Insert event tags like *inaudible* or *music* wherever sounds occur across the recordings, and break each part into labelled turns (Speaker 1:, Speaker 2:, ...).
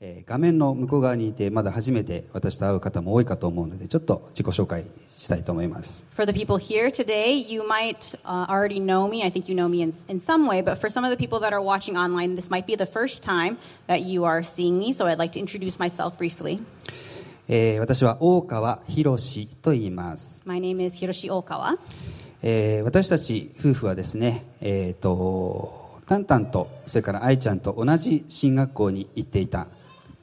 Speaker 1: えー画面の向こう側にいてまだ初めて私と会う方も多いかと思うのでちょっと自己紹介したいと思います
Speaker 2: For the people here today, you might uh, already know me. I think you know me in, in some way. But for some of the people that are watching online, this might be the first time that you are seeing me. So I'd like to introduce myself briefly.
Speaker 1: えー私は大川博と言います、
Speaker 2: My name is Hiroshi Okawa.
Speaker 1: えー私たち夫婦はですねえっ、とタンタンとそれから愛ちゃんと同じ進学校に行っていた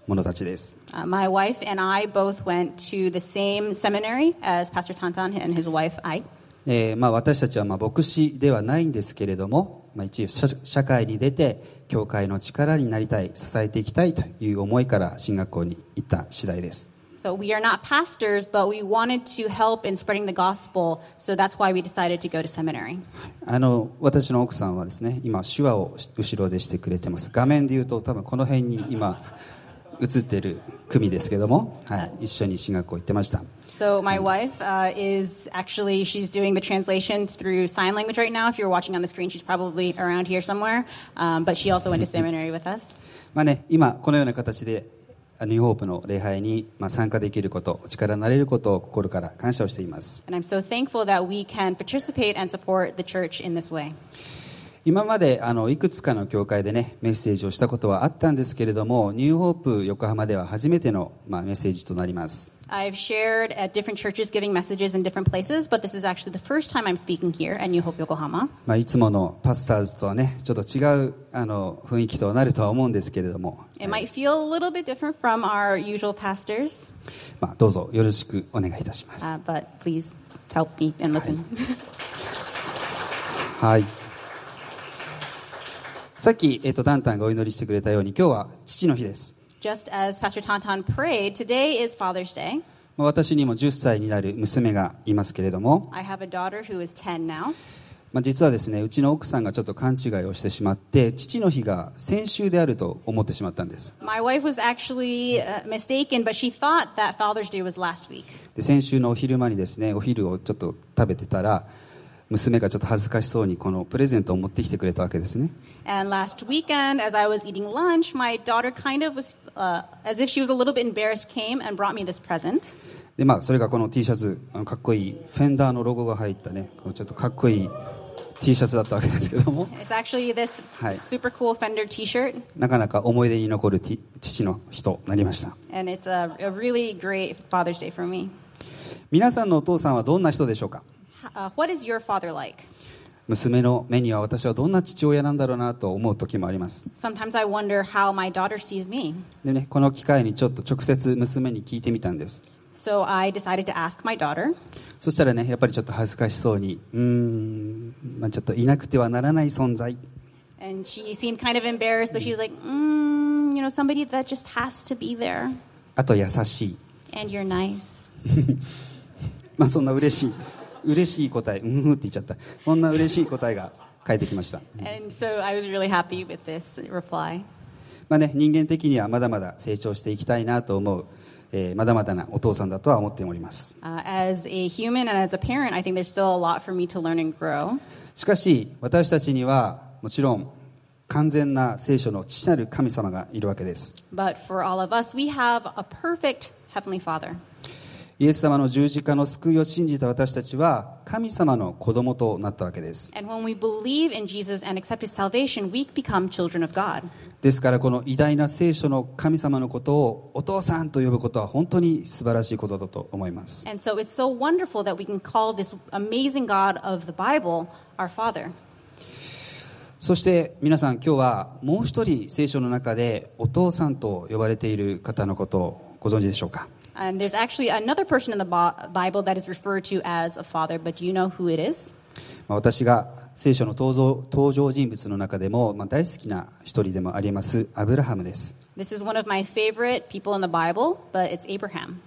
Speaker 1: 者たちです
Speaker 2: Uh, my wife and I both went to the same seminary as Pastor Tantan and his wife, I.
Speaker 1: えーまあ、私たちはまあ牧師ではないんですけれども、まあ、一応社社会に出て教会の力になりたい支えていきたいという思いから進学校に行った次第です
Speaker 2: So we are not pastors, but we wanted to help in spreading the gospel. So that's why we decided to go to seminary.
Speaker 1: あの私の奥さんはですね今手話を後ろでしてくれてます画面で言うと多分この辺に今映ってる組ですけども、はい、一緒に進学校行ってました
Speaker 2: So my wife uh, is actually she's doing the translation through sign language right now. If you're watching on the screen, she's probably around here somewhere. Um, but she also went to seminary with us.
Speaker 1: まあね、今このような形であニューホープの礼拝にまあ参加できることお力になれることを心から感謝をしています
Speaker 2: And I'm so thankful that we can participate and support the church in this way.
Speaker 1: 今まであのいくつかの教会でねメッセージをしたことはあったんですけれどもニューホープ横浜では初めての、まあ、メッセージとなります
Speaker 2: I've shared at different churches giving messages in different places, but this is actually the first time I'm speaking here at New Hope Yokohama.
Speaker 1: まあ、いつものパスターズとはねちょっと違うあの雰囲気となるとは思うんですけれども、
Speaker 2: It might feel a little bit different from our usual pastors,
Speaker 1: まあ、どうぞよろしくお願いいたします、
Speaker 2: uh, but please help me and listen.
Speaker 1: はいさっき、えー、とタンタンがお祈りしてくれたように今日は父の日です。
Speaker 2: Just
Speaker 1: 私にも10歳になる娘がいますけれども。まあ実はですねうちの奥さんがちょっと勘違いをしてしまって父の日が先週であると思ってしまったんです。先週のお昼間にですねお昼をちょっと食べてたら娘がちょっと恥ずかしそうにこのプレゼントを持ってきてくれたわけですね。でまあそれがこの T シャツあのかっこいいフェンダーのロゴが入ったねちょっとかっこいい T シャツだったわけですけども。なかなか思い出に残る父の日となりました。
Speaker 2: A, a、
Speaker 1: 皆さんのお父さんはどんな人でしょうか？
Speaker 2: Uh, what is your father like?
Speaker 1: 娘の目には私はどんな父親なんだろうなと思う時もあります
Speaker 2: Sometimes I wonder how my daughter sees me.
Speaker 1: でねこの機会にちょっと直接娘に聞いてみたんです
Speaker 2: So I decided to ask my daughter.
Speaker 1: そしたらねやっぱりちょっと恥ずかしそうにうーん、まあ、ちょっといなくてはならない存在
Speaker 2: And she seemed kind of embarrassed, but she was like, mm, you know, somebody that just has to be there.
Speaker 1: あと優しい
Speaker 2: And you're nice.
Speaker 1: まあそんな嬉しい嬉しい答え、うんって言っちゃった、こんな嬉しい答えが返ってきました。まあね、人間的にはまだまだ成長していきたいなと思う、えー、まだまだなお父さんだとは思っております、しかし私たちにはもちろん完全な聖書の父なる神様がいるわけです。イエス様の十字架の救いを信じた私たちは神様の子供となったわけです。ですからこの偉大な聖書の神様のことをお父さんと呼ぶことは本当に素晴らしいことだと思います。そして皆さん今日はもう一人聖書の中でお父さんと呼ばれている方のことをご存知でしょうか？
Speaker 2: And there's actually another person in the Bi- Bible that is referred to as a father, but do you know who it is?
Speaker 1: まあ私が聖書の登場登場人物の中でも、まあ、大好きな一人でもありますアブラハムです
Speaker 2: This is one of my favorite people in the Bible, but it's Abraham.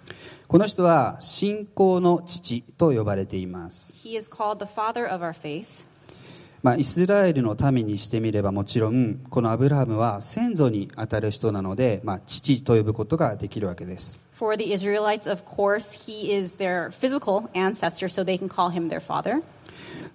Speaker 1: この人は信仰の父と呼ばれています
Speaker 2: He is called the father of our faith.
Speaker 1: まあ、イスラエルの民にしてみればもちろんこのアブラハムは先祖にあたる人なので、まあ、父と呼ぶことができるわけです
Speaker 2: For the Israelites, of course, he is their physical ancestor, so they can call him their father.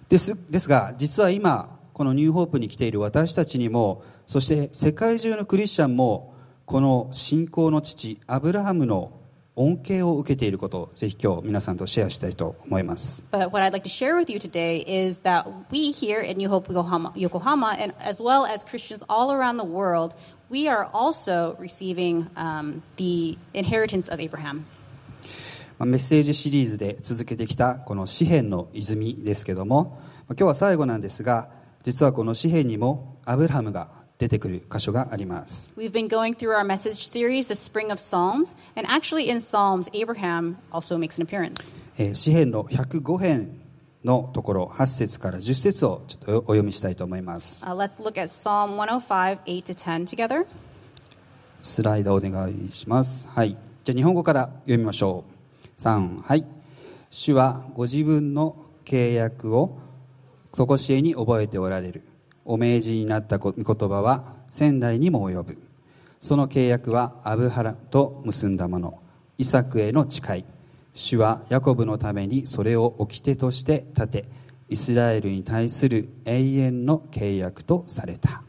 Speaker 1: ですですが実は今このニューホープに来ている私たちにもそして世界中のクリスチャンもこの信仰の父アブラハムの恩恵を受けていることをぜひ今日皆さんとシェアしたいと思います
Speaker 2: But what I'd like to share with you today is that we here in New Hope Yokohama, Yokohama and as well as Christians all around the world, we are also receiving um, the inheritance of Abraham.
Speaker 1: まあメッセージシリーズで続けてきたこの詩篇の泉ですけどもまあ今日は最後なんですが実はこの詩篇にもアブラハムが出てくる箇所があります
Speaker 2: We've been going through our message series, The Spring of Psalms, and actually in Psalms, Abraham also makes an appearance.
Speaker 1: えー詩篇の105編のところ8節から10節をちょっとお読みしたいと思います
Speaker 2: Uh, let's look at Psalm 105, 8 to 10 together.
Speaker 1: スライドお願いします。はい。じゃあ日本語から読みましょう。3、はい。主はご自分の契約を常しえに覚えておられる。お命じになった御言葉は仙台にも及ぶ。その契約はアブハラと結んだもの。イサクへの誓い。主はヤコブのためにそれを掟として立て、イスラエルに対する永遠の契約とされた。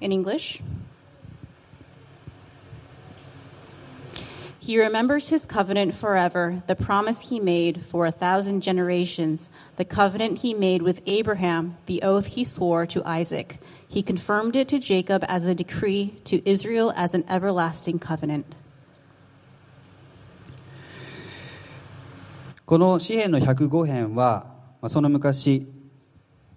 Speaker 2: In English. He remembers his covenant forever, the promise he made for a thousand generations, the covenant he made with Abraham, the oath he swore to Isaac. He confirmed it to Jacob as a decree, to Israel as an everlasting covenant.
Speaker 1: この詩篇の105編は、まあその昔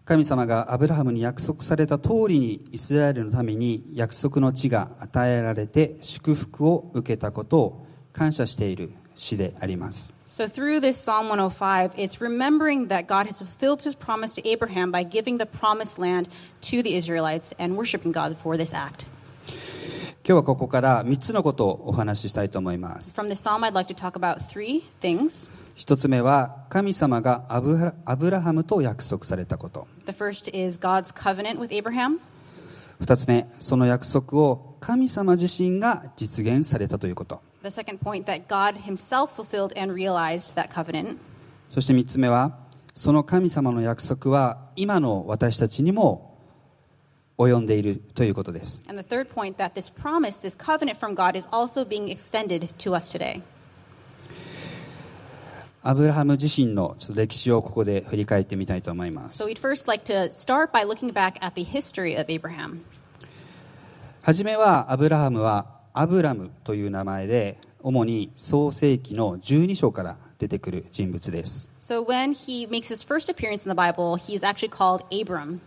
Speaker 1: 神様がアブラハムに約束された通りにイスラエルのために約束の地が与えられて祝福を受けたことを感謝している詩であります
Speaker 2: So, through this Psalm 105, it's remembering that God has fulfilled his promise to Abraham by giving the promised land to the Israelites and worshiping God for this act.
Speaker 1: 今日はここから3つのことをお話ししたいと思います
Speaker 2: From this psalm, I'd like to talk about three things.
Speaker 1: 一つ目は神様がアブラアブラハムと約束されたこと
Speaker 2: The first is God's covenant with Abraham.
Speaker 1: 二つ目その約束を神様自身が実現されたということ
Speaker 2: The second point, that God himself fulfilled and realized that covenant.
Speaker 1: そして3つ目はその神様の約束は今の私たちにも及んでいるということです
Speaker 2: And the third point, that this promise, this covenant from God, is also being extended to us today.
Speaker 1: アブラハム自身のちょっと歴史をここで振り返ってみたいと思いま
Speaker 2: So
Speaker 1: す
Speaker 2: we'd first like to start by looking back at the history of Abraham.
Speaker 1: はじめはアブラハムはアブラムという名前で主に創世紀の12章から出てくる人物です
Speaker 2: So when he makes his first appearance in the Bible, he is actually called Abram.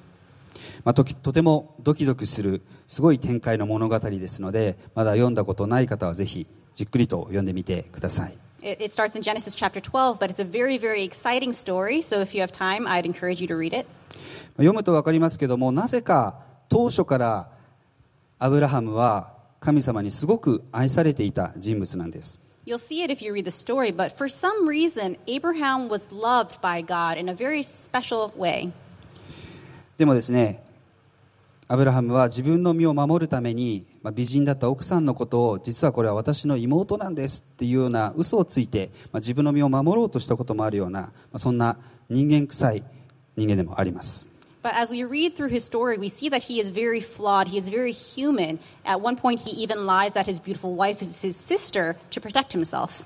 Speaker 1: まあ、ときとてもドキドキするすごい展開の物語ですのでまだ読んだことない方はぜひじっくりと読んでみてください
Speaker 2: It, it starts in Genesis chapter 12, but it's a very, very exciting story. So if you have time, I'd encourage you to read it.
Speaker 1: 読むと分かりますけどもなぜか当初からアブラハムは神様にすごく愛されていた人物なんです
Speaker 2: You'll see it if you read the story, but for some reason, Abraham was loved by God in a very special way.
Speaker 1: でもですねアブラハムは自分の身を守るために、 まあ、美人だった奥さんのことを実はこれは私の妹なんですっていうような嘘をついて、まあ、自分の身を守ろうとしたこともあるような、まあ、そんな人間臭い人間でもあります
Speaker 2: But as we read through his story, we see that he is very flawed. He is very human. At one point, he even lies that his beautiful wife is his sister to protect himself.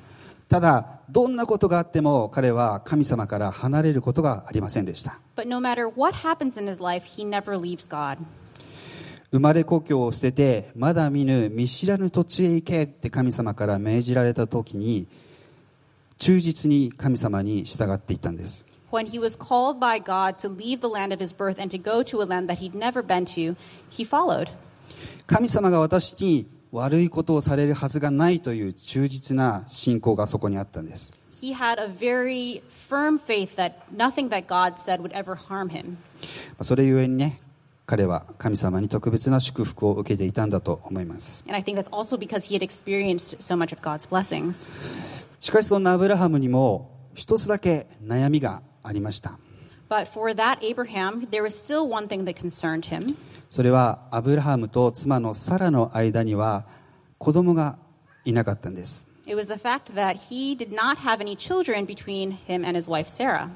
Speaker 1: ただどんなことがあっても彼は神様から離れることがありませんでした
Speaker 2: But no matter what happens in his life, he never leaves God.
Speaker 1: 生まれ故郷を捨ててまだ見ぬ見知らぬ土地へ行けって神様から命じられた時に忠実に神様に従っていったんです
Speaker 2: When he was called by God to leave the land of his birth and to go to a land that he'd never been to, he followed.
Speaker 1: 神様が私に悪いことをされるはずがないという忠実な信仰がそこにあったんです
Speaker 2: He had a very firm faith that nothing that God said would ever harm him.
Speaker 1: それゆえにね彼は神様に特別な祝福を受けていたんだと思います
Speaker 2: so.
Speaker 1: しかしそんなアブラハムにも一つだけ悩みがありました
Speaker 2: But for that Abraham, there was still one thing that concerned him.
Speaker 1: それはアブラハムと妻のサラの間には子供がいなかったんです
Speaker 2: It was the fact that he did not have any children between him and his wife Sarah.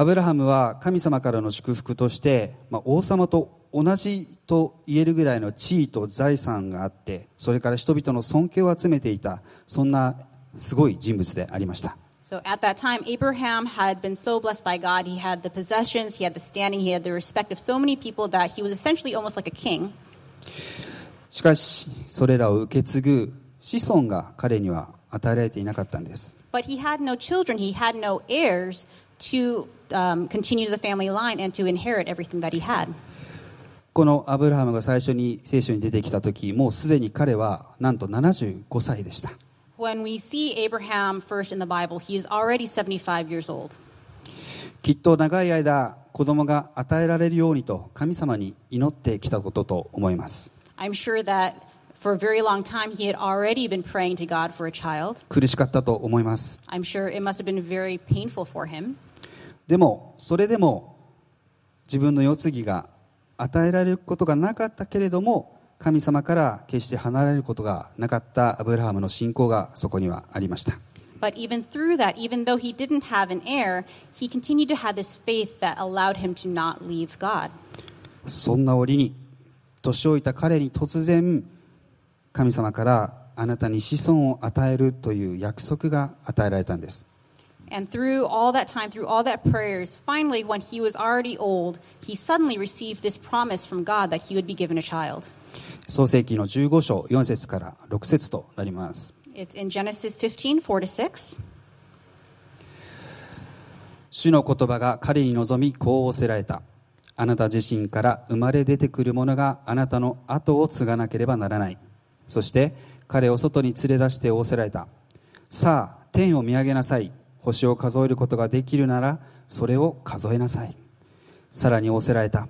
Speaker 1: アブラハムは神様からの祝福として、まあ、王様と同じと言えるぐらいの地位と財産があってそれから人々の尊敬を集めていたそんなすごい人物でありました
Speaker 2: So at that time, Abraham had been so blessed by God. He had the possessions, he had the standing, he had the respect of so many people that he was essentially almost like a king.
Speaker 1: しかしそれらを受け継ぐ子孫が彼には与えられていなかったんです
Speaker 2: But he had no children, he had no heirs to
Speaker 1: このアブラハムが最初に聖書に出てきたとき、もうすでに彼はなんと75歳でした。きっと長い間、子供が与えられるようにと神様に祈ってきたことと思います。苦しかったと思います。でもそれでも自分の世継ぎが与えられることがなかったけれども神様から決して離れることがなかったアブラハムの信仰がそこにはありました
Speaker 2: But even through that, even though he didn't have an heir, he continued to have this faith that allowed him to not leave God.
Speaker 1: そんな折に年老いた彼に突然神様からあなたに子孫を与えるという約束が与えられたんです
Speaker 2: And through all that time, through all that prayers, finally, when he was already old, he suddenly received this promise from God that he would be given a child.
Speaker 1: 創世記の15章4節から6節となります
Speaker 2: It's in Genesis 15, 4 to 6.
Speaker 1: 主の言葉が彼に望みこう仰せられたあなた自身から生まれ出てくる者があなたの後を継がなければならないそして彼を外に連れ出して仰せられたさあ天を見上げなさい星を数えることができるならそれを数えなさいさらに仰せられた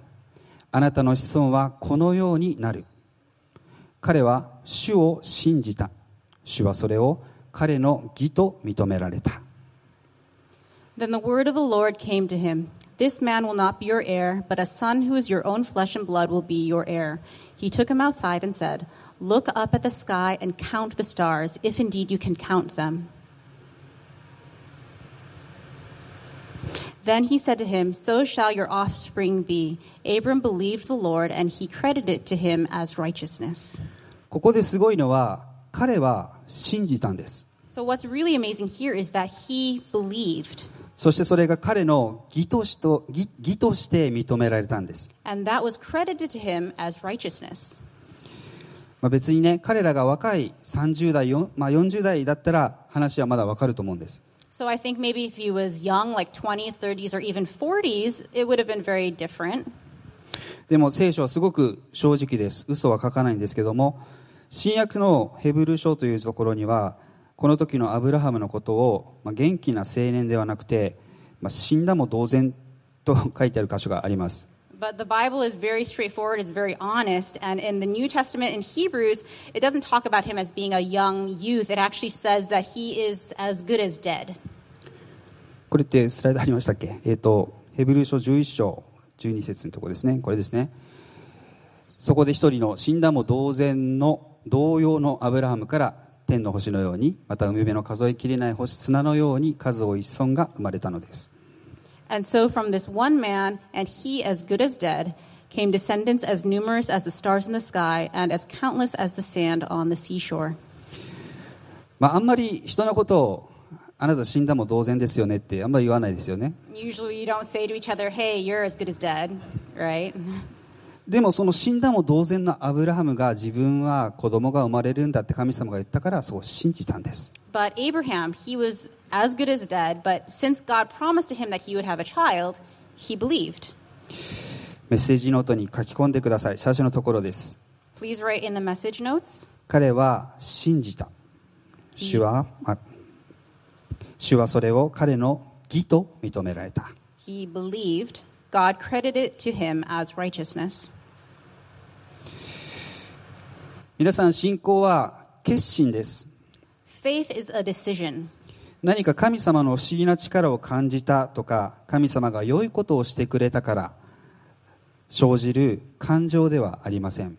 Speaker 1: あなたの子孫はこのようになる彼は主を信じた主はそれを彼の義と認められた
Speaker 2: Then the word of the Lord came to him This man will not be your heir, but a son who is your own flesh and blood will be your heir. He took him outside and said, Look up at the sky and count the stars, if indeed you can count them. Then he said to him, So shall your offspring be. Abram believed the Lord, and he credited it to him as righteousness.
Speaker 1: ここですごいのは彼は信じたんです
Speaker 2: So, what's really amazing here is that he believed,
Speaker 1: そしてそれが彼の義としと義義として認められたんです、
Speaker 2: and that was credited to him as righteousness.
Speaker 1: まあ、別にね彼らが若い30代、よまあ、40代だったら話はまだわかると思うんです
Speaker 2: So I think maybe if he was young, like 20s, 30s, or even 40s, it would have been very different.
Speaker 1: でも聖書はすごく正直です嘘は書かないんですけども新約のヘブル書というところにはこの時のアブラハムのことを、まあ、元気な青年ではなくて、まあ、死んだも同然と書いてある箇所があります
Speaker 2: But the Bible is very straightforward, it's very honest, and in the New Testament in Hebrews, it doesn't talk about him as being a young youth. It actually says that he is as good as dead.
Speaker 1: これってスライドありましたっけえっ、と、ヘブル書11章12節のところですね。これですね。そこで一人の死んだも同然の同様のアブラハムから天の星のように、また海辺の数えきれない星砂のように数多い子孫が生まれたのです。
Speaker 2: And so from this one man, and he as good as dead, came descendants as numerous as the stars in the sky and as countless as the sand on the seashore.
Speaker 1: まあ、あんまり人のことを、あなた死んだも同然ですよねってあんまり言わないですよね。
Speaker 2: Usually you don't say to each other, hey, you're as good as dead, right?
Speaker 1: でもその死んだも同然のアブラハムが自分は子供が生まれるんだって神様が言ったからそう信じたんです。
Speaker 2: But Abraham, he was as good as dead, but since God promised to him that he would have a child, he believed.
Speaker 1: メッセージノートに書き込んでください。最初のところです。
Speaker 2: Please write in the message notes.
Speaker 1: 彼は信じた。主は、あ主はそれを彼の義と認められた。
Speaker 2: He believed. God credited it to him as righteousness.
Speaker 1: 皆さん信仰は決心です。何か神様の不思議な力を感じたとか神様が良いことをしてくれたから生じる感情ではありません。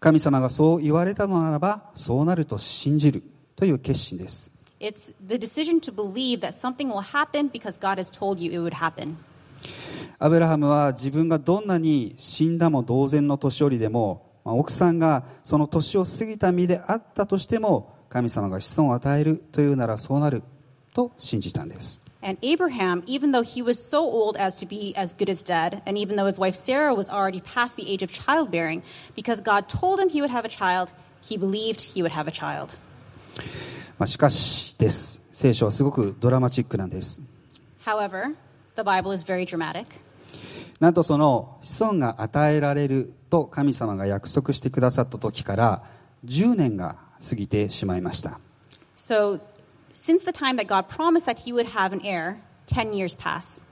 Speaker 1: 神様がそう言われたのならばそうなると信じるという決心です。
Speaker 2: It's the decision to believe that something will happen because God has told you it would happen.
Speaker 1: アブラハムは自分がどんなに死んだも同然の年寄りでも、まあ奥さんがその年を過ぎた身であったとしても神様が子孫を与えるというならそうなると信じたんです
Speaker 2: And Abraham, even though he was so old as to be as good as dead, and even though his wife Sarah was already past the age of childbearing, because God told him he would have a child, he believed he would have a child.
Speaker 1: まあ、しかしです聖書はすごくドラマチックなんです
Speaker 2: However, the Bible is very dramatic.
Speaker 1: なんとその子孫が与えられると神様が約束してくださった時から10年が過ぎてしまいました
Speaker 2: So, since the time that God promised that he would have an heir, 10 years pass.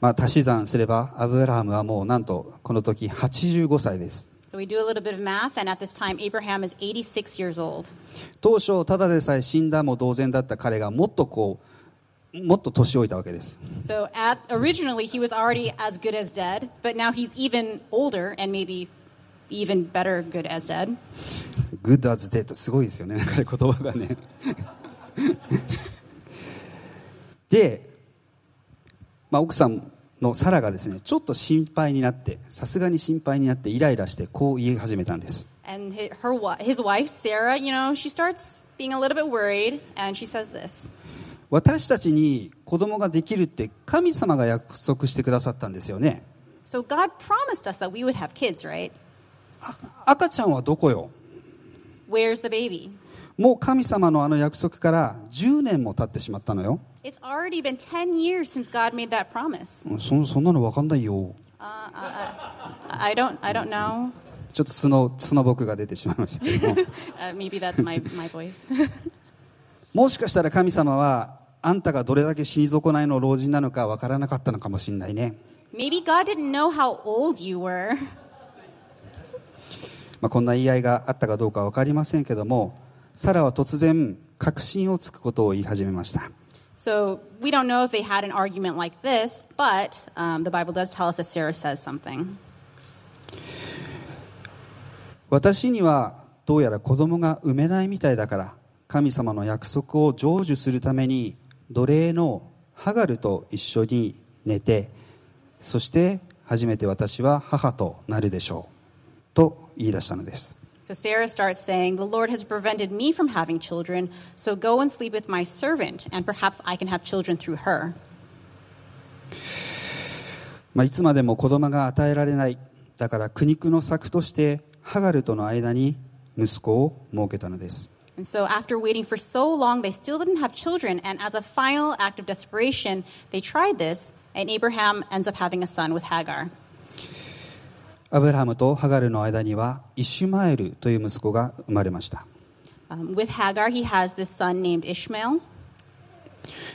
Speaker 1: まあ、足し算すればアブラハムはもうなんとこの時85歳です
Speaker 2: So, we do a little bit of math, and at this time, Abraham is 86 years old.
Speaker 1: 当初ただでさえ死んだも同然だった彼がもっとこうもっと年老いたわけです
Speaker 2: So, at, originally, he was already as good as dead, but now he's even older and maybe even better good as dead.
Speaker 1: グッドアズデッドすごいですよねなんかね言葉がねで、まあ、奥さん *laughs* *laughs* のサラがですねちょっと心配になってさすがに心配になってイライラしてこう言い始めたんです。私たちに子供ができるって神様が約束してくださったんですよね。赤ちゃんはどこよ？もう神様のあの約束から10年も経ってしまったのよ。
Speaker 2: It's already been 10 years since God made that promise.
Speaker 1: うんそそんなの分かんないよ
Speaker 2: I don't, I don't know.
Speaker 1: ちょっと素の素の僕が出てしまいましたけども *laughs*
Speaker 2: Uh, maybe that's my, my voice. *laughs*
Speaker 1: もしかしたら神様はあんたがどれだけ死に損ないの老人なのか分からなかったのかもしれないね、
Speaker 2: maybe God didn't know how old you were. *laughs*
Speaker 1: まあ、こんな言い合いがあったかどうか分かりませんけどもサラは突然確信をつくことを言い始めました
Speaker 2: So we don't know if they had an argument like this, but um, the Bible does tell us that Sarah says something.
Speaker 1: 私にはどうやら子供が産めないみたいだから神様の約束を成就するために奴隷のハガルと一緒に寝てそして初めて私は母となるでしょうと言い出したのです
Speaker 2: So Sarah starts saying, The Lord has prevented me from having children, so go and sleep with my servant, and perhaps I can have children through her.
Speaker 1: まあ、いつまでも子供が与えられないだから苦肉の策としてハガルとの間に息子を設けたのです
Speaker 2: And so after waiting for so long, they still didn't have children, and as a final act of desperation, they tried this, and Abraham ends up having a son with Hagar.
Speaker 1: アブラハムとハガルの間にはイシュマエルという息子が生まれました。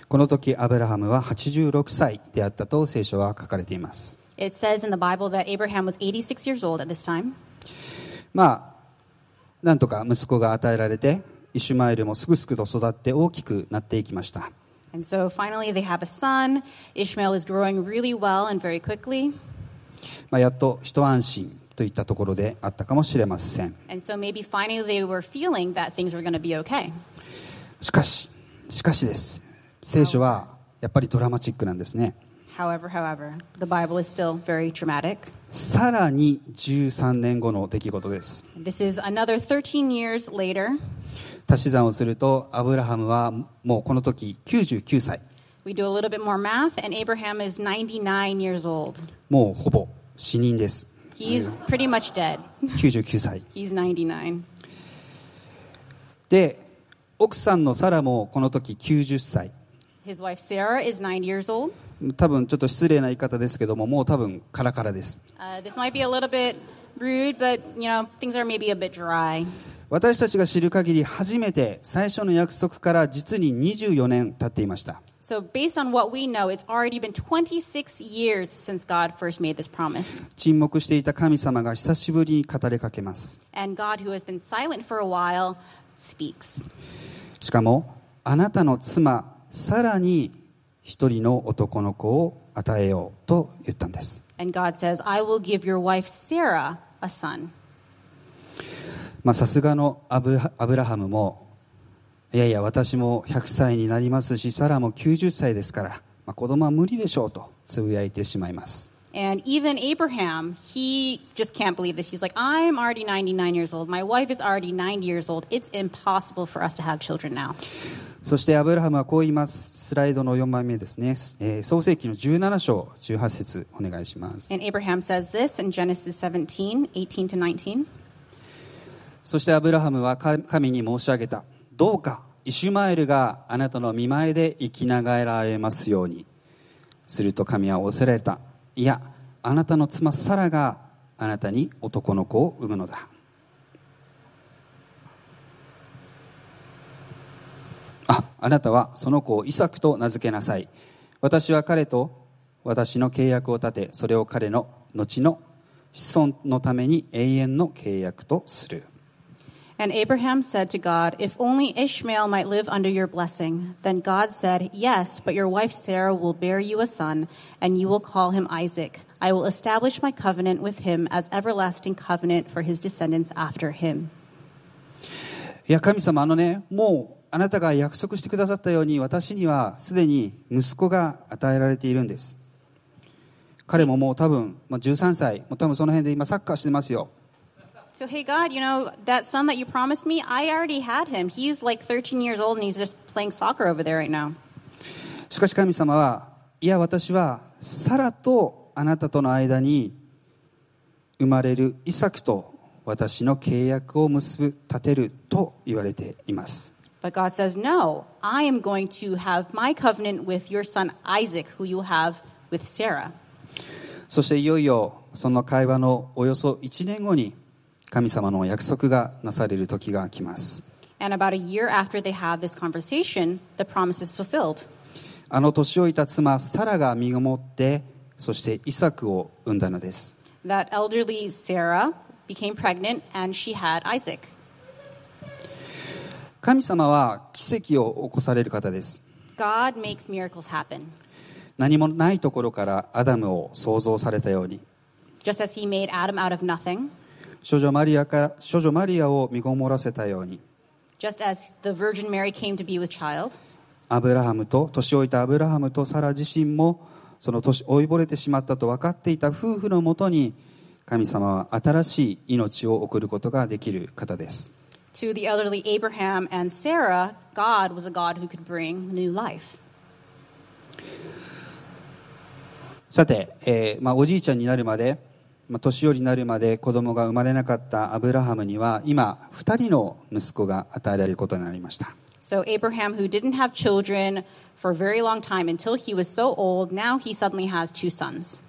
Speaker 1: この時、アブラハムは86歳であったと聖書は書かれています。まあ、なんとか息子が与えられて、イシュマエルもすぐすぐと育って大きくなっていきました。
Speaker 2: And
Speaker 1: まあ、やっと一安心といったところであったかもしれません。しかし、しかしです。聖書はやっぱりドラマチックなんですね。さらに13年後の出来事です。足し算をすると、アブラハムはもうこの時99歳。
Speaker 2: We do a little bit more math, and Abraham is 99 years old.
Speaker 1: もうほぼ死人です
Speaker 2: He's pretty much dead.
Speaker 1: 99歳
Speaker 2: He's 99.
Speaker 1: で奥さんのサラもこの時90歳
Speaker 2: His wife Sarah is 9 years old.
Speaker 1: 多分ちょっと失礼な言い方ですけどももう多分カラカラです
Speaker 2: Uh, this might be a little bit rude, but you know things are maybe a bit dry.
Speaker 1: 私たちが知る限り初めて最初の約束から実に24年経っていました
Speaker 2: So based on what we know, it's already been 26 years since God first made this promise.
Speaker 1: 沈黙していた神様が久しぶりに語りかけます
Speaker 2: And God, who has been silent for a while, speaks.
Speaker 1: しかもあなたの妻さらに一人の男の子を与えようと言ったんです
Speaker 2: And God says, I will give your wife Sarah a son.
Speaker 1: まあさすがのアブアブラハムもいやいや私も100歳になりますしサラも90歳ですから、まあ、子供は無理でしょうとつぶやいてしまいます
Speaker 2: And even Abraham, he just can't believe this. He's like, I'm already 99 years old. My wife is already 90 years old. It's impossible for us to have children now.
Speaker 1: そしてアブラハムはこう言いますスライドの4番目ですね、えー創世記の17章18節お願いします
Speaker 2: And Abraham says this in Genesis 17, 18 to 19.
Speaker 1: そしてアブラハムはか神に申し上げたどうかイシュマエルがあなたの見前で生きながられますように。すると神は仰せられた。いやあなたの妻サラがあなたに男の子を産むのだ。ああなたはその子をイサクと名付けなさい。私は彼と私の契約を立てそれを彼の後の子孫のために永遠の契約とする。
Speaker 2: And Abraham said to God, If only Ishmael might live under your blessing. Then God said, Yes, but your wife Sarah will bear you a son, and you will call him Isaac. I will establish my covenant with him as everlasting covenant for his descendants after him.
Speaker 1: いや神様あのねもうあなたが約束してくださったように私にはすでに息子が与えられているんです彼ももう多分、まあ、13歳もう多分その辺で今サッカーしてますよ
Speaker 2: So, hey, God, you know, that son that you promised me, I already had him. He's like 13 years old and he's just playing soccer over there right now.
Speaker 1: しかし神様はいや私はサラとあなたとの間に生まれるイサクと私の契約を結ぶ立てると言われています
Speaker 2: But God says, No, I am going to have my covenant with your son Isaac, who you have with Sarah.
Speaker 1: そしていよいよその会話のおよそ1年後に神様の約束がなされる時が来ます
Speaker 2: And about a year after they have this conversation, the promise is fulfilled.
Speaker 1: あの年老いた妻サラが身ごもってそしてイサクを産んだのです
Speaker 2: That elderly Sarah became pregnant and she had Isaac.
Speaker 1: 神様は奇跡を起こされる方です
Speaker 2: God makes miracles happen.
Speaker 1: 何もないところからアダムを創造されたように
Speaker 2: Just as he made Adam out of nothing,
Speaker 1: 少女マリアから少女マリアを身ごもらせたように。
Speaker 2: Just as the Virgin Mary came to be with child,
Speaker 1: アブラハムと年老いたアブラハムとサラ自身もその年老いぼれてしまったと分かっていた夫婦のもとに神様は新しい命を送ることができる方です。
Speaker 2: To the elderly Abraham and Sarah, God was a God who could bring new life.
Speaker 1: さて、えーまあ、おじいちゃんになるまで、まあ、年寄りになるまで子供が生まれなかったアブラハムには今2人の息子が与えられることになりました
Speaker 2: So Abraham, who didn't have children for a very long time until he was so old, now he suddenly has two sons.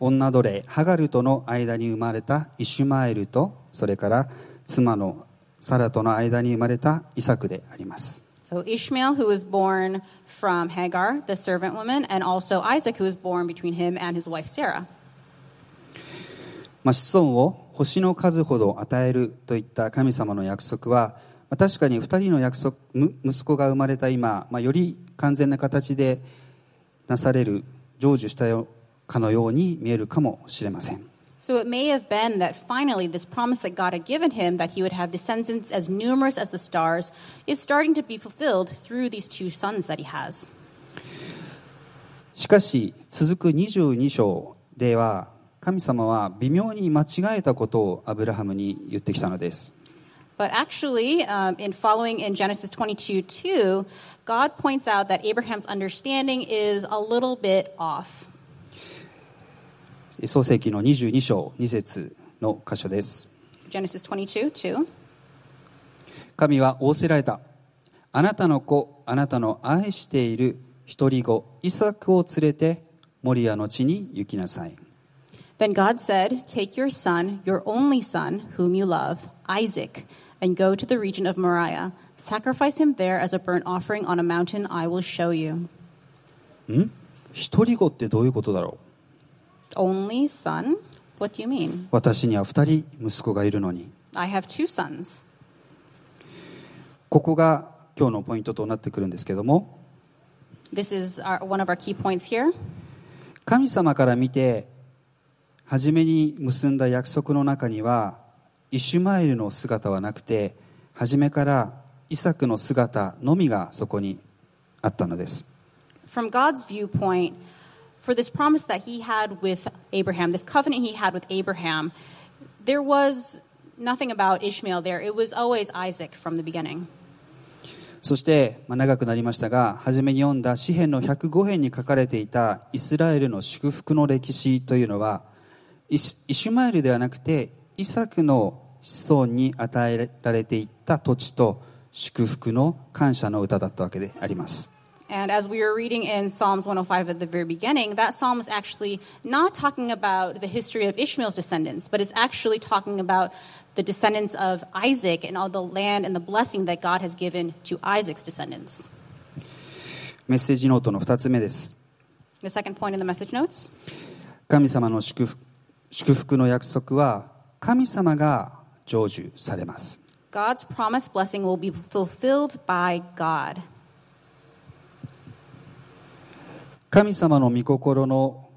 Speaker 1: 女奴隷ハガルとの間に生まれたイシュマエルとそれから妻のサラとの間に生まれたイサクであります
Speaker 2: So Ishmael, who was born from Hagar, the servant woman, and also Isaac, who was born between him and his wife Sarah.
Speaker 1: まあ、子孫を星の数ほど与えるといった神様の約束は、まあ、確かに2人の約束む息子が生まれた今、まあ、より完全な形でなされる成就したよかのように見えるかもしれません
Speaker 2: So it may have been that finally this promise that God had given him that he would have descendants as numerous as the stars is starting to be fulfilled through these two sons that he has.
Speaker 1: しかし続く22章では神様は微妙に間違えたことをアブラハムに言ってきたのです。神は仰せられた。あなたの子、あなたの愛している一人子、イサクを連れて、モリアの地に行きなさい。
Speaker 2: Then God said, Take your son, your only son, whom you love, Isaac, and go to the region of Moriah. Sacrifice him there as a burnt offering on a mountain I will show you.
Speaker 1: 一人子ってどういうことだろう
Speaker 2: Only son? What do you mean?
Speaker 1: 私には二人息子がいるのに
Speaker 2: I have two sons.
Speaker 1: ここが今日のポイントとなってくるんですけども
Speaker 2: This is our, one of our key points here.
Speaker 1: 神様から見て 初めに結んだ約束の中にはイシュマエルの姿はなくて初めからイサクの姿のみがそこにあったのです
Speaker 2: From God's viewpoint, for this promise that he had with Abraham, this covenant he had with Abraham, there was nothing about Ishmael there. It was always Isaac from the beginning.
Speaker 1: そして、まあ、長くなりましたが初めに読んだ詩篇の105編に書かれていたイスラエルの祝福の歴史というのはイシュマエルではなくてイサクの子孫に与えられていった土地と祝福の感謝の歌だったわけであります
Speaker 2: And as we were reading in Psalms 105 at the very beginning, that psalm is actually not talking about the history of Ishmael's descendants, but it's actually talking about the descendants of Isaac and all the land and the blessing that God has given to Isaac's descendants.
Speaker 1: メッセージノートの2つ目です
Speaker 2: The second point in the message notes
Speaker 1: 神様の祝福祝福の約束は神様が成就されます
Speaker 2: God's promised blessing will be fulfilled by God.
Speaker 1: 神様の御心の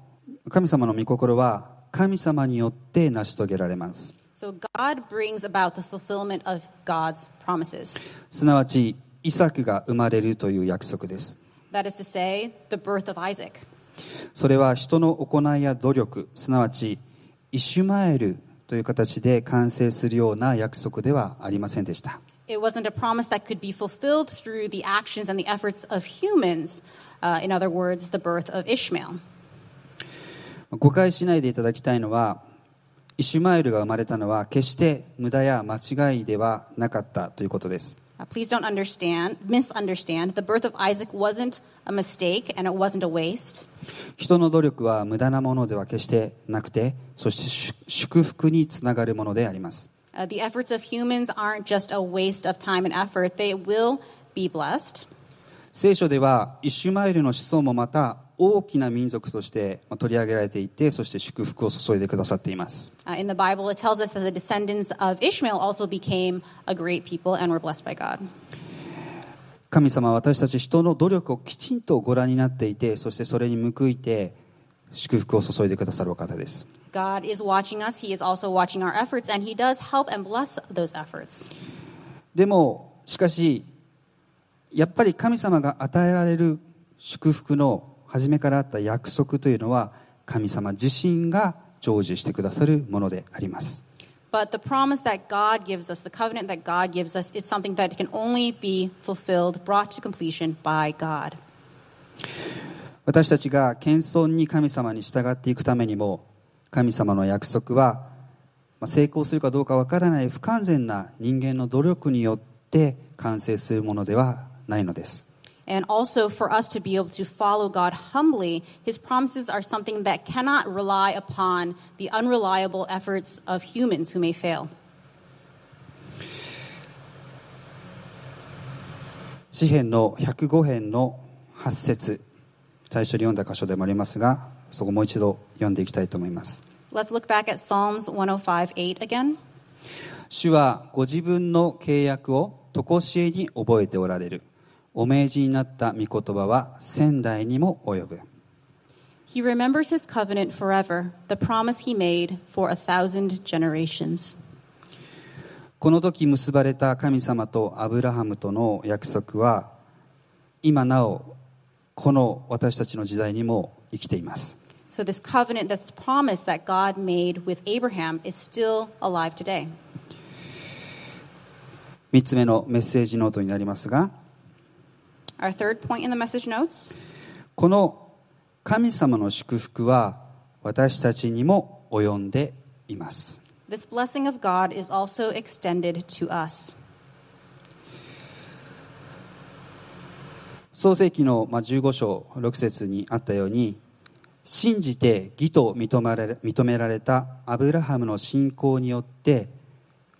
Speaker 1: 神様の御心は神様によって成し遂げられます
Speaker 2: So God brings about the fulfillment of God's promises.
Speaker 1: すなわちイサクが生まれるという約束です
Speaker 2: That is to say, the birth of Isaac.
Speaker 1: それは人の行いや努力すなわちイシュマエルという形で完成するような約束ではありませんでした。誤解しないでいただきたいのは、イシュマエルが生まれたのは決して無駄や間違いではなかったということです。
Speaker 2: Please don't understand, misunderstand. The birth of Isaac wasn't a mistake and it wasn't a waste.
Speaker 1: 人の努力は無駄なものでは決してなくてそして祝祝福につながるものであります
Speaker 2: Uh, the efforts of humans aren't just a waste of time and effort, they will be blessed.
Speaker 1: 聖書ではイシュマエルの子孫もまた大きな民族として取り上げられていて、そして祝福を注いでくださっています。神様は私たち人の努力をきちんとご覧になっていて、そしてそれに報いて祝福を注いでくださるお方です。でも、しかし、やっぱり神様が与えられる祝福の初めからあった約束というのは神様自身が成就してくださるものであります
Speaker 2: But the promise that God gives us, the covenant that God gives us, is something that can only be fulfilled, brought to completion by God.
Speaker 1: 私たちが謙遜に神様に従っていくためにも神様の約束はまあ成功するかどうかわからない不完全な人間の努力によって完成するものではないのです
Speaker 2: And also for us to be able to follow God humbly, His promises are something that cannot rely upon the unreliable efforts of humans who may fail.
Speaker 1: 詩篇の105編の8節最初に読んだ箇所でもありますがそこもう一度読んでいきたいと思います
Speaker 2: Let's look back at Psalms 105 8 again.
Speaker 1: 主はご自分の契約を常しえに覚えておられるお命じになった御言葉は仙台にも及ぶ
Speaker 2: He remembers his covenant forever, the promise he made for a thousand generations.
Speaker 1: この時結ばれた神様とアブラハムとの約束は今なおこの私たちの時代にも生きています
Speaker 2: So, this covenant, this promise that God made with Abraham, is still alive today.
Speaker 1: 3つ目のメッセージノートになりますが
Speaker 2: Our third point in the message notes
Speaker 1: この神様の祝福は私たちにも及んでいます
Speaker 2: this blessing of God is also extended to us.
Speaker 1: 創世記のまあ15章6節にあったように信じて義と認められ認められたアブラハムの信仰によって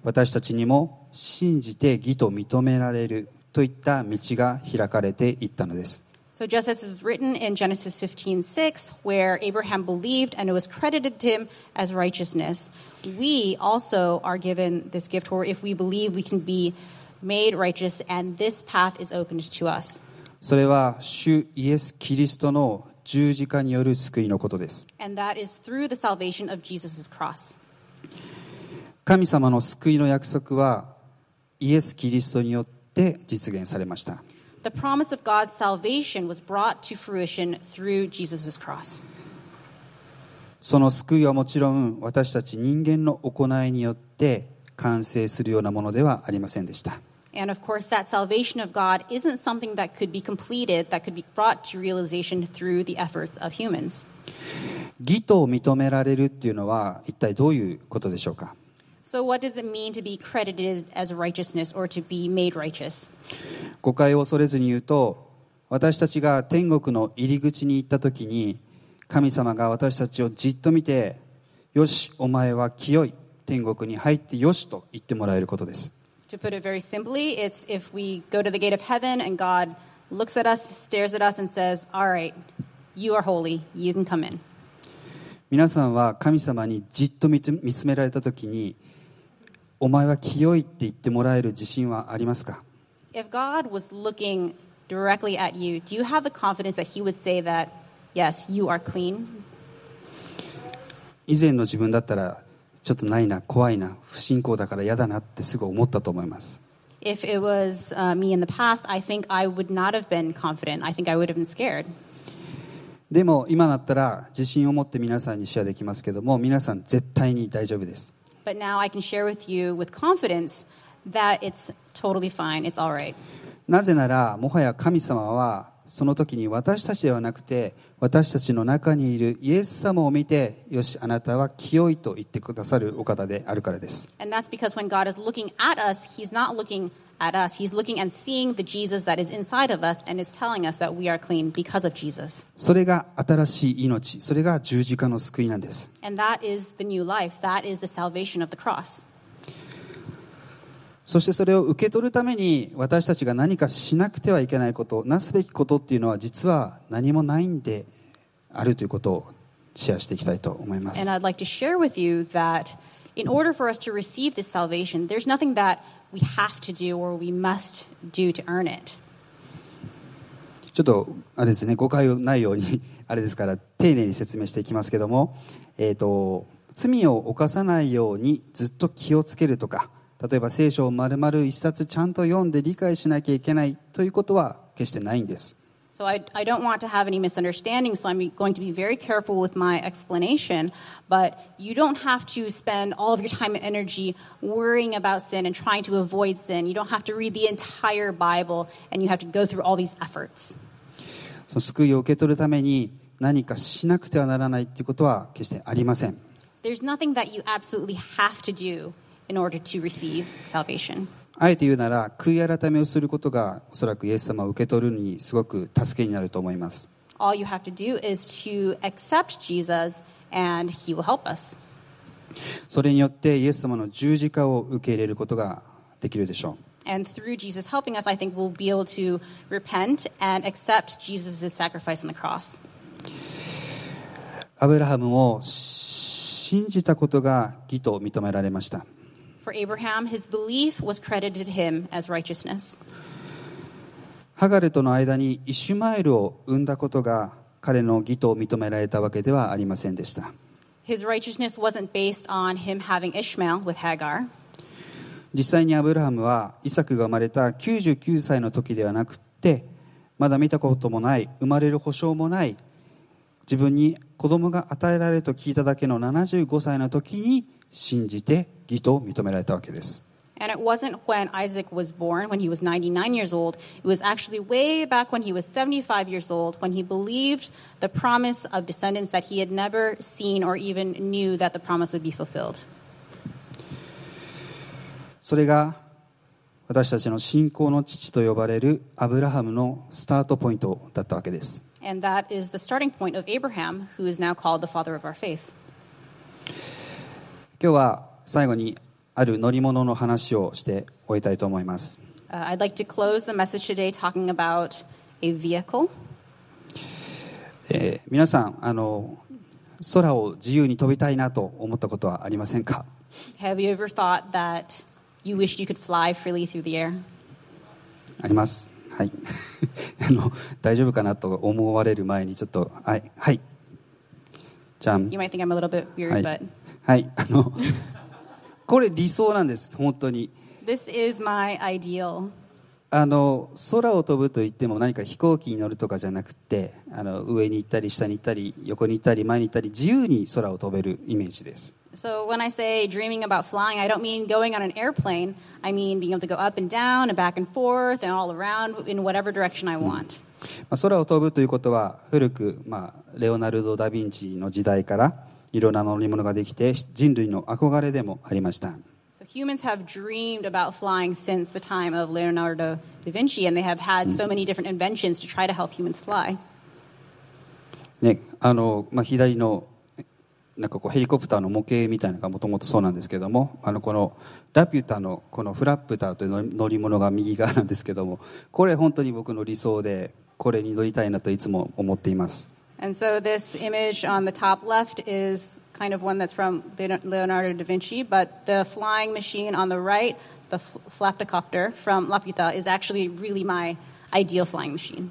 Speaker 1: 私たちにも信じて義と認められるといった道が開かれていったのです
Speaker 2: So, just as is written in Genesis 15 6, where Abraham believed and it was credited to him as righteousness, we also are given this gift where if we believe, we can be made righteous, and this path is opened to us.
Speaker 1: それは主イエス・キリストの十字架による救いのことです
Speaker 2: And that is through the salvation of Jesus' cross.
Speaker 1: 神様の救いの約束はイエス・キリストによってって実現されました
Speaker 2: The promise of God's salvation was brought to fruition through Jesus' cross.
Speaker 1: その救いはもちろん私たち人間の行いによって完成するようなものではありませんでした
Speaker 2: And of course, that salvation of God isn't something that could be completed, that could be brought to realization through the efforts of humans.
Speaker 1: 義と認められるっていうのは一体どういうことでしょうか
Speaker 2: So, what does it mean to be credited as righteousness or to be made righteous?
Speaker 1: 誤解を恐れずに言うと私たちが天国の入り口に行った時に神様が私たちをじっと見てよしお前は清い天国に入ってよしと言ってもらえることです
Speaker 2: To put it very simply, it's if we go to the gate of heaven and God looks at us, stares at us, and says, All right, you are holy, you can come in.
Speaker 1: 皆さんは神様にじっと見つめられた時にお前は清いって言ってもらえる自信はありますか
Speaker 2: If God was looking directly at you, do you have the confidence that He would say that, Yes, you are clean?
Speaker 1: 以前の自分だったらちょっとないな怖いな不信仰だから嫌だなってすぐ思ったと思います
Speaker 2: If it was uh, me in the past, I think I would not have been confident. I think I would have been scared.
Speaker 1: でも今だったら自信を持って皆さんにシェアできますけども皆さん絶対に大丈夫です
Speaker 2: But now I can share with you with confidence that it's totally fine, it's all right.
Speaker 1: なぜならもはや神様はその時に私たちではなくて私たちの中にいるイエス様を見てよしあなたは清いと言ってくださるお方であるからです
Speaker 2: And that's because when God is looking at us, He's not looking at us. He's looking and seeing the Jesus that is inside of us and is telling us that we are clean because of Jesus.
Speaker 1: それが新しい命それが十字架の救いなんです
Speaker 2: And that is the new life. That is the salvation of the cross.
Speaker 1: そしてそれを受け取るために私たちが何かしなくてはいけないことなすべきことっていうのは実は何もないんであるということをシェアしていきたいと思います
Speaker 2: And I'd like to share with you that in order for us to receive this salvation, there's nothing that we have to do or we must do to earn it.
Speaker 1: ちょっとあれですね誤解ないようにあれですから丁寧に説明していきますけども、えー、と罪を犯さないようにずっと気をつけるとか例えば聖書を丸々一冊ちゃんと読んで理解しなきゃいけないということは決してないんです
Speaker 2: So I, I don't want to have any misunderstandings, so I'm going to be very careful with my explanation. But you don't have to spend all of your time and energy worrying about sin and trying to avoid sin. You don't have to read the entire Bible and you have to go through all these efforts.
Speaker 1: その救いを受け取るために何かしなくてはならないということは決してありません
Speaker 2: There's nothing that you absolutely have to do in order to receive salvation.
Speaker 1: あえて言うなら悔い改めをすることがおそらくイエス様を受け取るにすごく助けになると思います
Speaker 2: All you have to do is to accept Jesus and he will help us.
Speaker 1: それによってイエス様の十字架を受け入れることができるでしょう
Speaker 2: And through Jesus helping us, I think we'll be able to repent and accept Jesus' sacrifice on the cross.
Speaker 1: アブラハムを信じたことが義と認められましたハガレとの間にイシュマエルを生んだことが彼の義と認められたわけではありませんでした。実際にアブラハムはイサクが生まれた99歳の時ではなくてまだ見たこともない生まれる保証もない自分に子供が与えられると聞いただけの75歳の時に信じて義と認められたわけです
Speaker 2: And it wasn't when Isaac was born, when he was 99 years old. It was actually way back when he was 75 years old, when he believed the promise of descendants that he had never seen or even knew that the promise would be fulfilled.
Speaker 1: それが私たちの信仰の父と呼ばれるアブラハムのスタートポイントだったわけです
Speaker 2: And that is the starting point of Abraham, who is now called the father of our faith.
Speaker 1: 今日は最後にある乗り物の話をして終えたいと思います
Speaker 2: Uh, I'd like to close the message today talking about a vehicle.
Speaker 1: えー皆さんあの空を自由に飛びたいなと思ったことはありませんか
Speaker 2: Have you ever thought that you wished you could fly freely through the air?
Speaker 1: あります はい。*laughs* あの大丈夫かなと思われる前にちょっとはいはい。じゃん。
Speaker 2: You might think I'm a little bit weird,
Speaker 1: はい。
Speaker 2: but
Speaker 1: はい。あのこれ理想なんです本当に。
Speaker 2: This is my ideal.
Speaker 1: あの空を飛ぶといっても何か飛行機に乗るとかじゃなくてあの上に行ったり下に行ったり横に行ったり前に行ったり自由に空を飛べるイメージです
Speaker 2: So when I say dreaming about flying, I don't mean going on an airplane. I mean being able to go up and down and back and forth and all around in whatever direction I want.
Speaker 1: まあ空を飛ぶということは古く、まあ、レオナルド・ダ・ヴィンチの時代からいろんな乗り物ができて人類の憧れでもありました
Speaker 2: So humans have dreamed about flying since the time of Leonardo da Vinci, and they have had so many different inventions to try to help humans fly.
Speaker 1: ねあのまあ、左のなんかこうヘリコプターの模型みたいなのがもともとそうなんですけどもあのこのラピュタのこのフラップターという乗り乗り物が右側なんですけどもこれ本当に僕の理想でこれに乗りたいなといつも思っています
Speaker 2: And so this image on the top left is kind of one that's from Leonardo da Vinci, but the flying machine on the right, the fl- flaptocopter from Laputa, is actually really my ideal flying machine.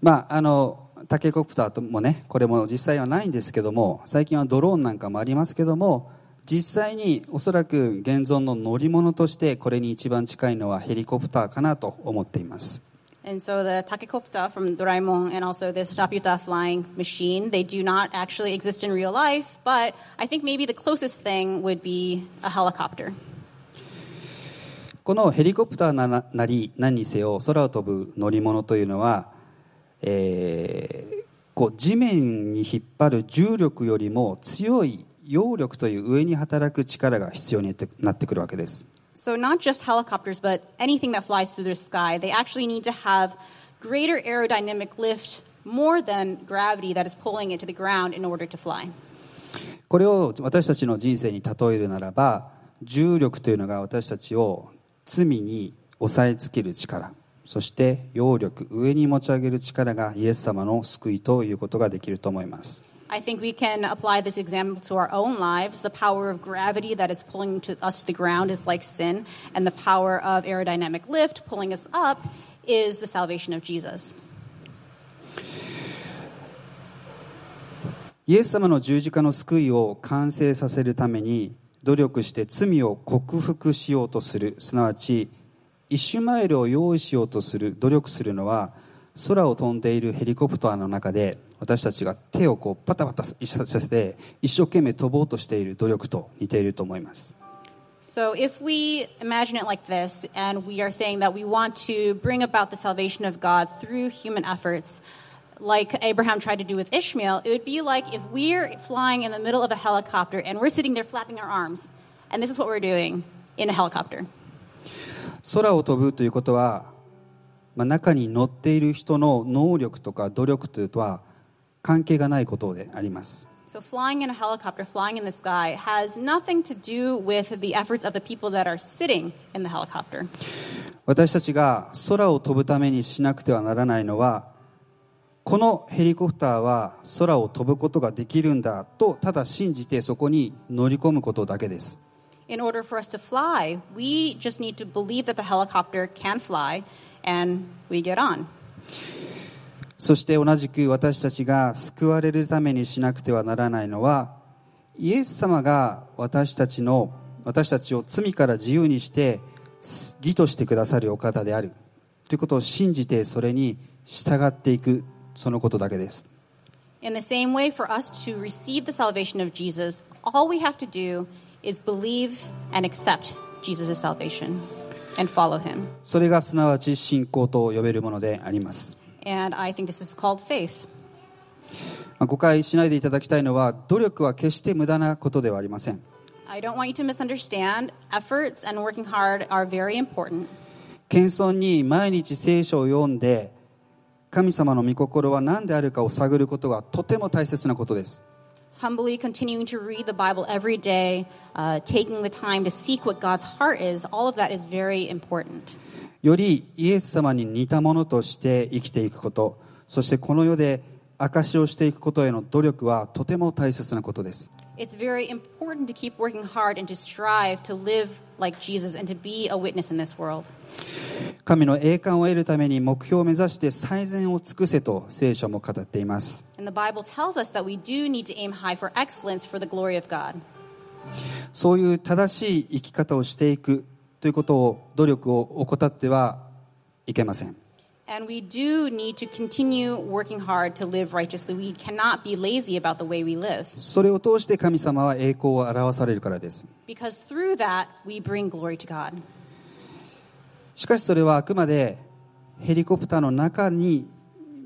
Speaker 1: まああのタケコプターともねこれも実際はないんですけども最近はドローンなんかもありますけども実際におそらく現存の乗り物としてこれに一番近いのはヘリコプターかなと思っています
Speaker 2: And so the Takekopta from Doraemon and also this Laputa flying machine, they do not actually exist in real life, but I think maybe the closest thing would be a helicopter.
Speaker 1: このヘリコプターなななり何にせよ空を飛ぶ乗り物というのは、えーこう地面に引っ張る重力よりも強い揚力という上に働く力が必要になってくるわけです
Speaker 2: So not just helicopters, but anything that flies through the sky, they actually need to have greater aerodynamic lift more than gravity that is pulling it to the ground in order to fly.
Speaker 1: これを私たちの人生に例えるならば重力というのが私たちを罪に押さえつける力そして揚力上に持ち上げる力がイエス様の救いということができると思います
Speaker 2: I think we can apply this example to our own lives. The power of gravity that is pulling to us to the ground is like sin, and the power of aerodynamic lift pulling us up is the salvation of Jesus.
Speaker 1: イエス様の十字架の救いを完成させるために努力して罪を克服しようとするすなわちイシュマエルを用意しようとする努力するのは空を飛んでいるヘリコプターの中で私たちが手をこうパタパタさせて一生懸命飛ぼうとしている努力と似ていると思います
Speaker 2: So, if we imagine it like this, and we are saying that we want to bring about the salvation of God through human efforts, like Abraham tried to do with Ishmael, it would be like if we're flying in the middle of a helicopter and we're sitting there flapping our arms, and this is what we're doing in a helicopter.
Speaker 1: 空を飛ぶということは、まあ、中に乗っている人の能力とか努力というとは関係がないことであります
Speaker 2: So, flying in a helicopter, flying in the sky, has nothing to do with the efforts of the people that are sitting in the helicopter.
Speaker 1: 私たちが空を飛ぶためにしなくてはならないのはこのヘリコプターは空を飛ぶことができるんだとただ信じてそこに乗り込むことだけです
Speaker 2: In order for us to fly, we just need to believe that the helicopter can fly, and we get on.
Speaker 1: そして同じく私たちが救われるためにしなくてはならないのはイエス様が私たちの私たちを罪から自由にして義としてくださるお方であるということを信じてそれに従っていくそのことだけです
Speaker 2: In the same way, for us to receive the salvation of Jesus, all we have to do is believe and accept Jesus' salvation and follow him.
Speaker 1: それがすなわち信仰と呼べるものであります
Speaker 2: And I think this is called faith.
Speaker 1: まあ誤解しないでいただきたいのは努力は決して無駄なことではありません
Speaker 2: I don't want you to misunderstand. Efforts and working hard are very important.
Speaker 1: 謙遜に毎日聖書を読んで神様の御心は何であるかを探ることはとても大切なことです
Speaker 2: Humbly continuing to read the Bible every day, uh, taking the time to seek what God's heart is, all of that is very important.
Speaker 1: よりイエス様に似たものとして生きていくことそしてこの世で証しをしていくことへの努力はとても大切なことです
Speaker 2: It's very important to keep working hard and to strive to live like Jesus and to be a witness in this world.
Speaker 1: 神の栄冠を得るために目標を目指して最善を尽くせと聖書も語っています
Speaker 2: And the Bible tells us that we do need to aim high for excellence for the glory of God.
Speaker 1: そういう正しい生き方をしていくということを努力を怠ってはいけません
Speaker 2: And we do need to continue working hard to live righteously. We cannot be lazy about the way we live.
Speaker 1: それを通して神様は栄光を表されるからです
Speaker 2: Because through that, we bring glory to God.
Speaker 1: しかしそれはあくまでヘリコプターの中に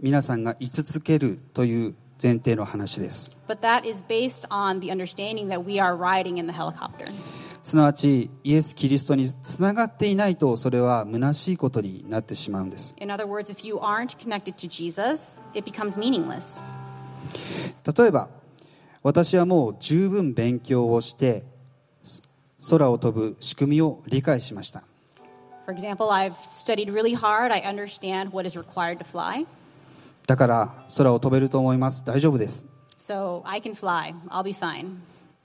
Speaker 1: 皆さんが居続けるという前提の話です
Speaker 2: But that is based on the understanding that we are riding in the helicopter.
Speaker 1: すなわちイエス・キリストにつながっていないとそれはむなしいことになってしまうんです。例えば私はもう十分勉強をして空を飛ぶ仕組みを理解しました、だから空を飛べると思います。大丈夫です、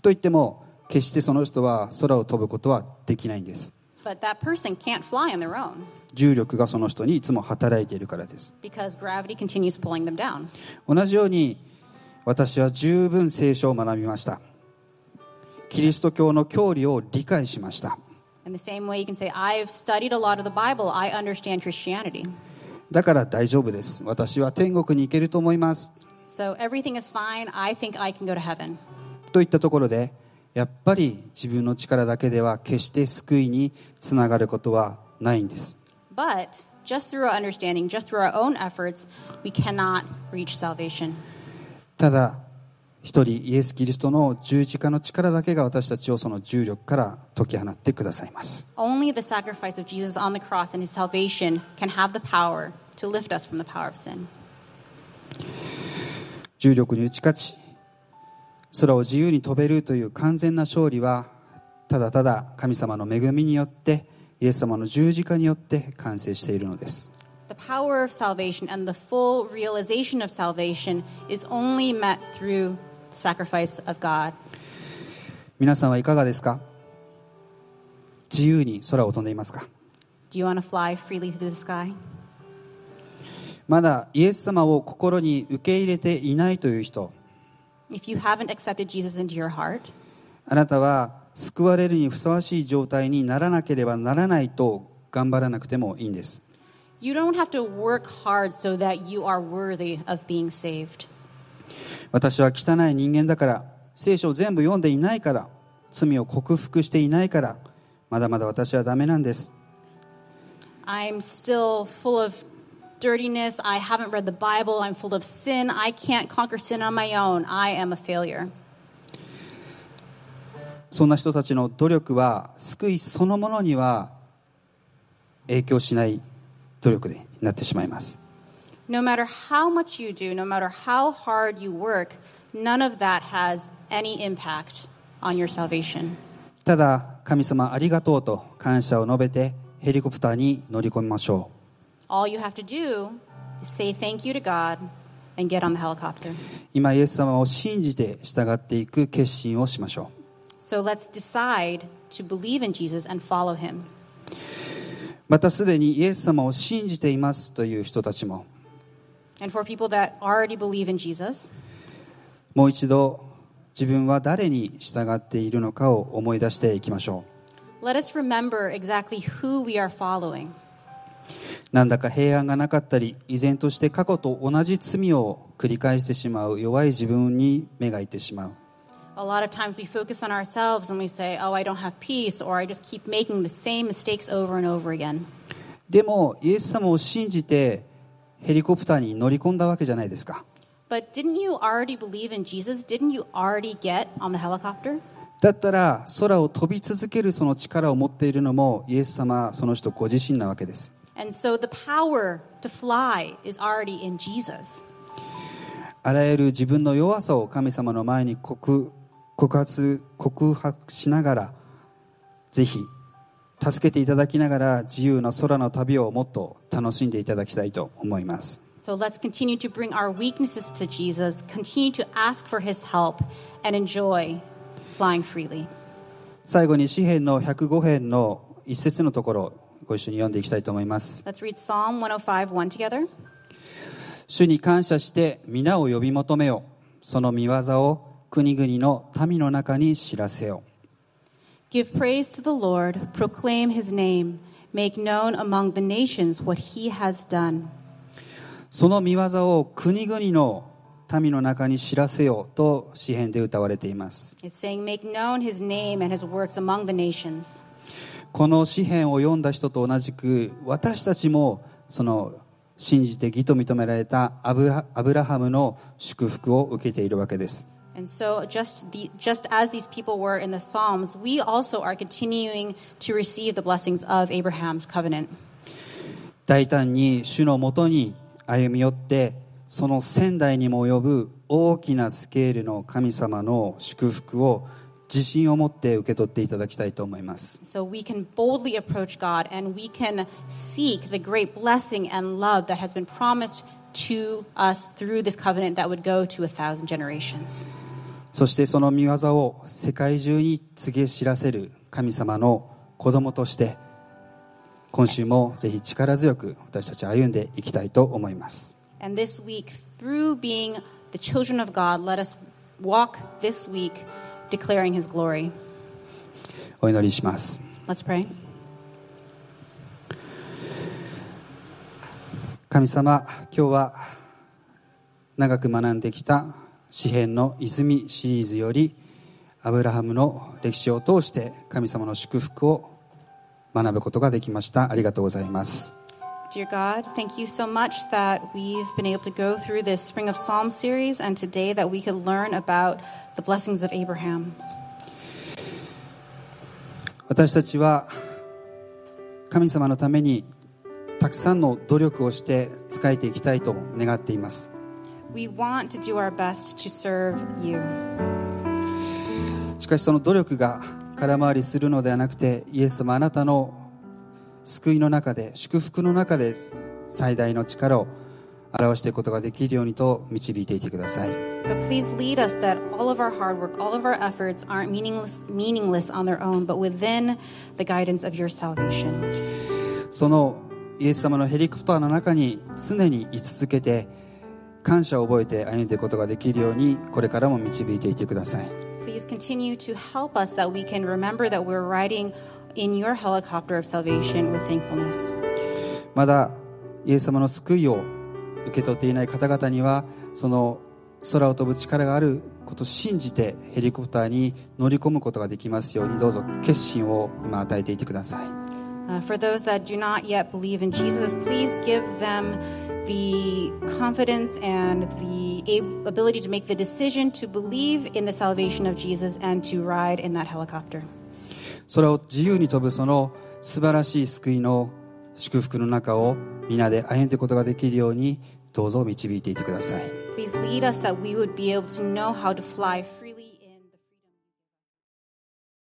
Speaker 1: と言っても決してその人は空を飛ぶことはできないんです。重力がその人にいつも働いているからです。同じように私は十分聖書を学びました。キリスト教の教理を理解しました。だから大丈夫です。私は天国に行けると思います、といったところでやっぱり自分の力だけでは決して救いにつながることはないんです
Speaker 2: But just through our understanding, just through our own efforts, we cannot reach salvation.
Speaker 1: ただ一人イエス・キリストの十字架の力だけが私たちをその重力から解き放ってくださいます
Speaker 2: Only the sacrifice of Jesus on the cross and his salvation can have the power to lift us from the power of sin.
Speaker 1: 重力に打ち勝ち空を自由に飛べるという完全な勝利はただただ神様の恵みによってイエス様の十字架によって完成しているのです
Speaker 2: The power of salvation and the full realization of salvation is only met through the sacrifice of God.
Speaker 1: 皆さんはいかがですか自由に空を飛んでいますか
Speaker 2: Do you want to fly freely through the sky?
Speaker 1: まだイエス様を心に受け入れていないという人あなたは救われるにふさわしい状態にならなければならないと頑張らなくてもいいんです。私は汚い人間だから、聖書を全部読んでいないから、罪を克服していないから、まだまだ私はダメなんです。
Speaker 2: Dirtiness. I haven't read the Bible. I'm full of sin. I can't conquer sin on my own. I am a failure.
Speaker 1: そんな人たちの努力は救いそのものには影響しない努力になってしまいます
Speaker 2: No matter how much you do, no matter how hard you work, none of that has any impact on your salvation.
Speaker 1: ただ神様ありがとうと感謝を述べてヘリコプターに乗り込みましょ
Speaker 2: All you have to do is say thank you to God and get on the helicopter.
Speaker 1: う今イエス様を信じて従っていく決心をしましょ
Speaker 2: So let's decide to believe in Jesus and follow him.
Speaker 1: うまたすでにイエス様を信じていますという人たちも
Speaker 2: And for people that already believe in Jesus,
Speaker 1: もう一度自分は誰に従っているのかを思い出していきましょ
Speaker 2: let us remember exactly who we are following.
Speaker 1: うなんだか平安がなかったり依然として過去と同じ罪を繰り返してしまう弱い自分に目がいってしまう
Speaker 2: A lot of times we focus on ourselves and we say, oh, I don't have peace, or I just keep making the same mistakes over and over again.
Speaker 1: でもイエス様を信じてヘリコプターに乗り込んだわけじゃないですか
Speaker 2: But didn't you already believe in Jesus? Didn't you already get on the helicopter?
Speaker 1: だったら空を飛び続けるその力を持っているのもイエス様その人ご自身なわけです
Speaker 2: And so the power to fly is already in Jesus.
Speaker 1: あらゆる自分の弱さを神様の前に告告発告白しながらぜひ助けていただきながら自由な空の旅をもっと楽しんでいただきたいと思います
Speaker 2: So let's continue to bring our weaknesses to Jesus, continue to ask for his help, and enjoy flying freely.
Speaker 1: 最後に詩篇の105編の一節のところを ご一緒に読んでいきたいと思います
Speaker 2: Let's read Psalm 105 1 together.
Speaker 1: 主に感謝して皆を呼び求めよその見業を国々の民の中に知らせよ
Speaker 2: Give praise to the Lord, proclaim his name, make known among the nations what he has done.
Speaker 1: その見業を国々の民の中に知らせよと詩篇で歌われています
Speaker 2: It's saying, Make known his name and his works among the nations.
Speaker 1: この詩篇を読んだ人と同じく私たちもその信じて義と認められたアブ,ラハムの祝福を受けているわけです。大胆に主のもとに歩み寄ってその仙台にも及ぶ大きなスケールの神様の祝福を。自信を持って受け取っていただきたいと思います。そしてその御業を世界中に告げ知らせる神様の子供として今週もぜひ力強く私たち歩んでいきたいと思います。
Speaker 2: Declaring his glory.
Speaker 1: お祈りします
Speaker 2: Let's pray.
Speaker 1: 神様今日は長く学んできた詩篇の泉シリーズよりアブラハムの歴史を通して神様の祝福を学ぶことができましたありがとうございます
Speaker 2: Dear God, thank you so much that we've been able to go through this Spring of Psalms series and today that we could learn about the blessings of Abraham.
Speaker 1: 私たちは神様のためにたくさんの努力をして仕えていきたいと願っています
Speaker 2: We want to do our best to serve you.
Speaker 1: しかしその努力が空回りするのではなくてイエス様あなたの救いの中で祝福の中で最大の力を表していくことができるようにと導いていてください
Speaker 2: But please lead us that all of our hard work, all of our efforts aren't meaningless, meaningless on their own, but within the guidance of your salvation.
Speaker 1: そのイエス様のヘリコプターの中に常に居続けて感謝を覚えて歩んでいくことができるようにこれからも導いていてください
Speaker 2: Please continue to help us that we can remember that we're riding in your helicopter of salvation with thankfulness.
Speaker 1: まだイエス様の救いを受け取っていない方々にはその空を飛ぶ力があることを信じてヘリコプターに乗り込むことができますようにどうぞ決心を今与えていてください
Speaker 2: Uh, for those that do not yet believe in Jesus, please give them the confidence and the ab- ability to make the decision to believe in the salvation of Jesus and to ride in that helicopter.
Speaker 1: 空を自由に飛ぶその素晴らしい救いの祝福の中を皆で歩んでいくことができるようにどうぞ導いていてください。
Speaker 2: Please lead us that we would be able to know how to fly freely